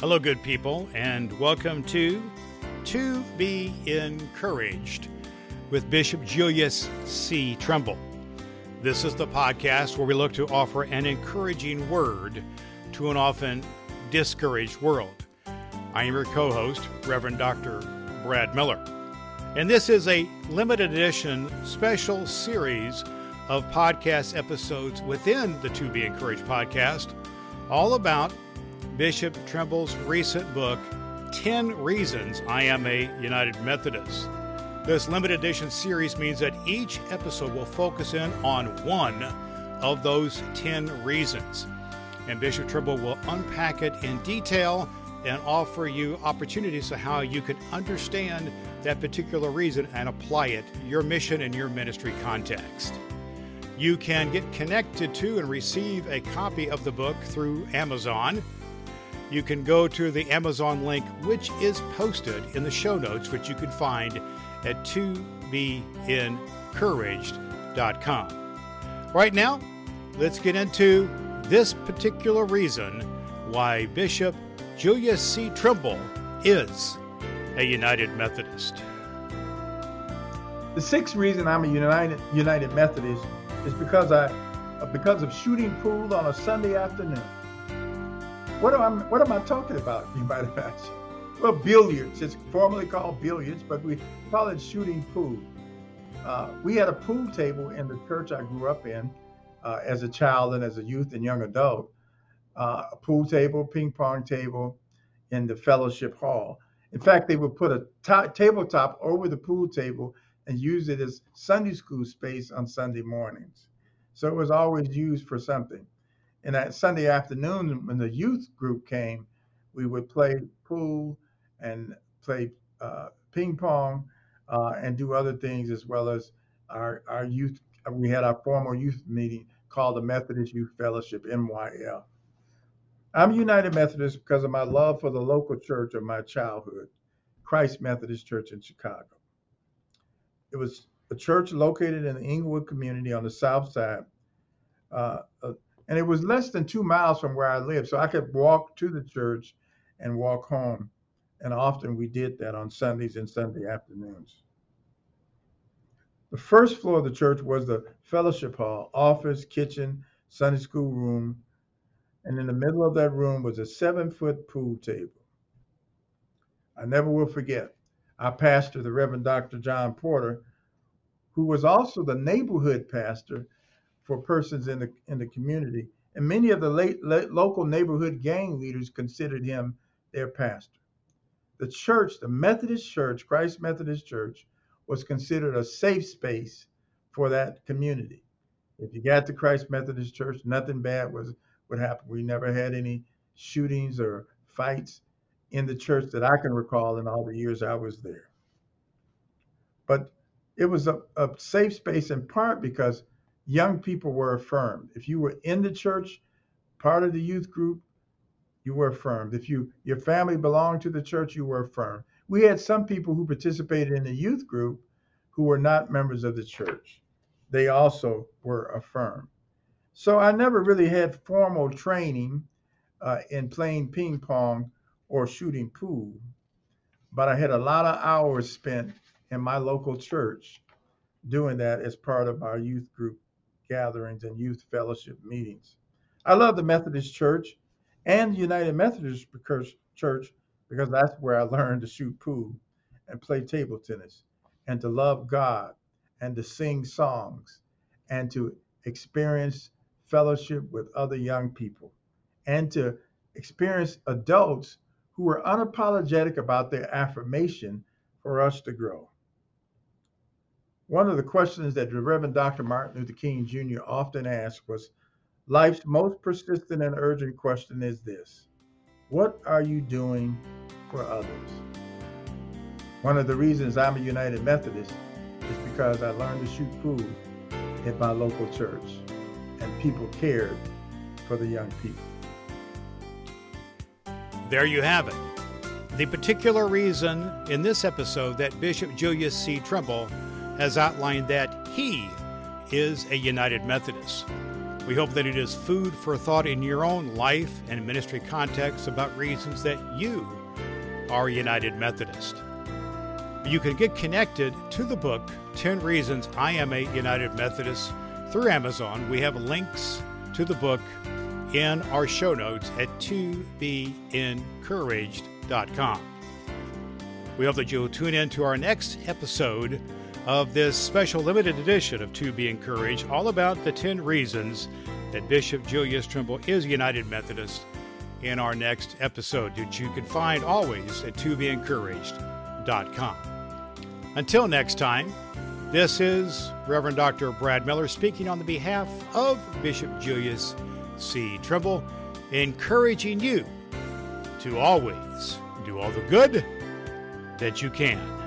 Hello, good people, and welcome to To Be Encouraged with Bishop Julius C. Trimble. This is the podcast where we look to offer an encouraging word to an often discouraged world. I am your co host, Reverend Dr. Brad Miller. And this is a limited edition special series of podcast episodes within the To Be Encouraged podcast, all about Bishop Trimble's recent book, 10 Reasons I Am a United Methodist. This limited edition series means that each episode will focus in on one of those 10 reasons. And Bishop Trimble will unpack it in detail and offer you opportunities to how you can understand that particular reason and apply it your mission and your ministry context. You can get connected to and receive a copy of the book through Amazon you can go to the Amazon link, which is posted in the show notes, which you can find at tobeencouraged.com. Right now, let's get into this particular reason why Bishop Julius C. Trimble is a United Methodist. The sixth reason I'm a United United Methodist is because I because of shooting pool on a Sunday afternoon. What am I, what am I talking about, you might imagine? Well, billiards. It's formerly called billiards, but we call it shooting pool. Uh, we had a pool table in the church I grew up in uh, as a child and as a youth and young adult. Uh, a pool table, ping pong table in the fellowship hall. In fact, they would put a t- tabletop over the pool table and use it as Sunday school space on Sunday mornings. So it was always used for something. And that Sunday afternoon, when the youth group came, we would play pool and play uh, ping pong uh, and do other things as well as our, our youth. We had our formal youth meeting called the Methodist Youth Fellowship, MYF. I'm United Methodist because of my love for the local church of my childhood, Christ Methodist Church in Chicago. It was a church located in the Englewood community on the south side, uh, and it was less than two miles from where I lived. So I could walk to the church and walk home. And often we did that on Sundays and Sunday afternoons. The first floor of the church was the fellowship hall, office, kitchen, Sunday school room. And in the middle of that room was a seven foot pool table. I never will forget our pastor, the Reverend Dr. John Porter, who was also the neighborhood pastor for persons in the in the community. And many of the late, late, local neighborhood gang leaders considered him their pastor. The church, the Methodist Church, Christ Methodist Church, was considered a safe space for that community. If you got to Christ Methodist Church, nothing bad was would happen. We never had any shootings or fights in the church that I can recall in all the years I was there. But it was a, a safe space in part because young people were affirmed. If you were in the church, part of the youth group, you were affirmed. If you your family belonged to the church, you were affirmed. We had some people who participated in the youth group who were not members of the church. They also were affirmed. So I never really had formal training uh, in playing ping pong or shooting pool, but I had a lot of hours spent in my local church doing that as part of our youth group gatherings and youth fellowship meetings. I love the Methodist Church and the United Methodist Church because that's where I learned to shoot pool and play table tennis and to love God and to sing songs and to experience fellowship with other young people and to experience adults who are unapologetic about their affirmation for us to grow. One of the questions that the Reverend Dr. Martin Luther King Jr. often asked was Life's most persistent and urgent question is this What are you doing for others? One of the reasons I'm a United Methodist is because I learned to shoot pool at my local church and people cared for the young people. There you have it. The particular reason in this episode that Bishop Julius C. Trimble has outlined that he is a United Methodist. We hope that it is food for thought in your own life and ministry context about reasons that you are a United Methodist. You can get connected to the book, 10 Reasons I Am a United Methodist, through Amazon. We have links to the book in our show notes at tobeencouraged.com. We hope that you'll tune in to our next episode of this special limited edition of To Be Encouraged, all about the 10 reasons that Bishop Julius Trimble is a United Methodist in our next episode, which you can find always at tobeencouraged.com. Until next time, this is Reverend Dr. Brad Miller speaking on the behalf of Bishop Julius C. Trimble, encouraging you to always do all the good that you can.